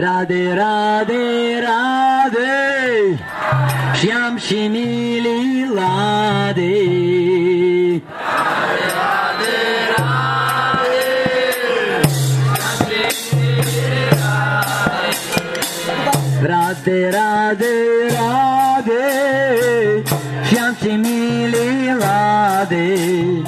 Rade, rade, rade, Shyam Shimili Lade. Rade, rade, rade, Shyam Shimili Lade.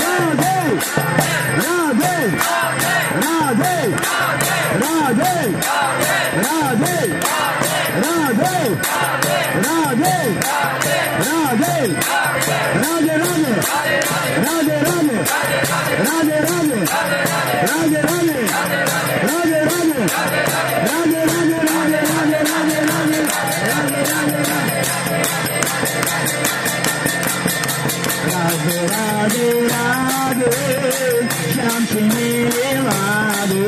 Radhe Radhe Radhe Radhe Radhe Radhe Radhe Radhe Radhe Shyam Singh Radhe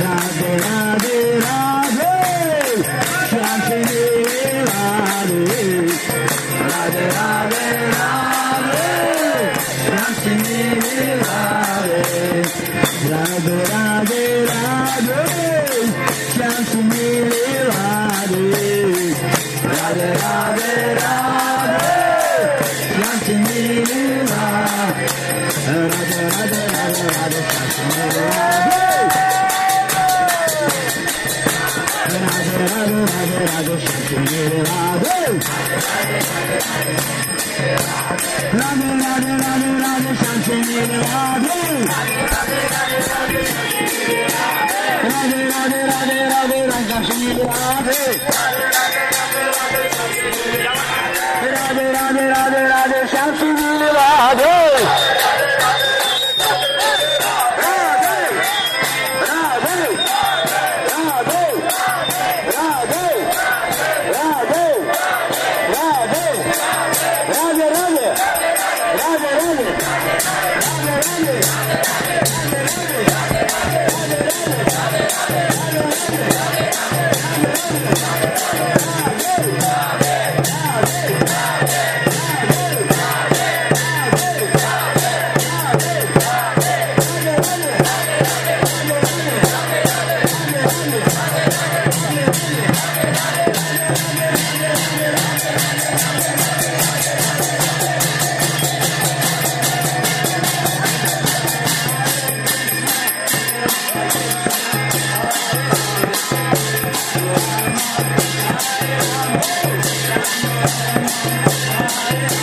Radhe Radhe Radhe Shyam Singh Radhe Radhe Radhe Radhe Shyam Singh Radhe Radhe Radhe Radhe Radhe, Radhe, Hey!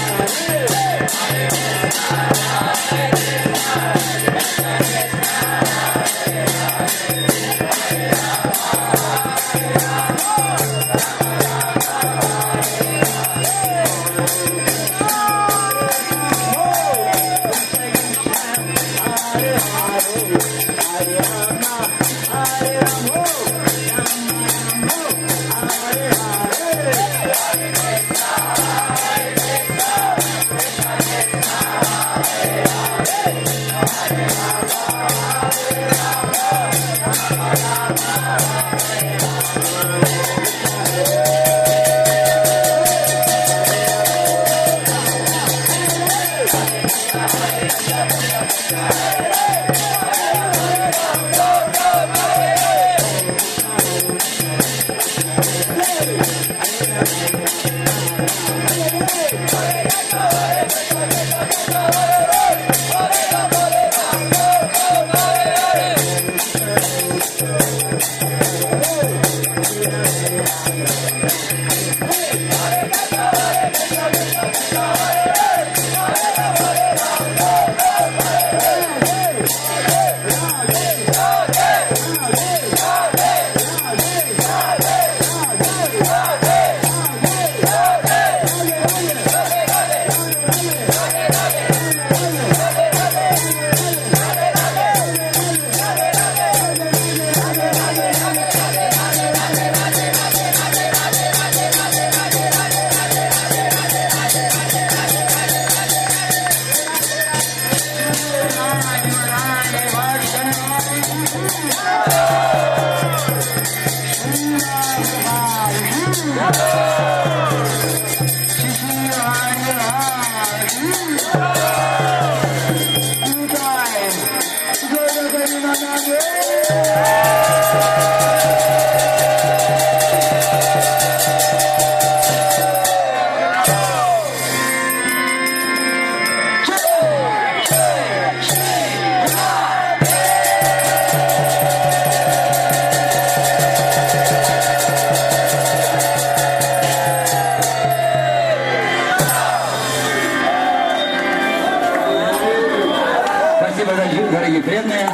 Спасибо, дорогие- преданные.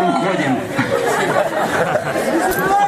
Уходим.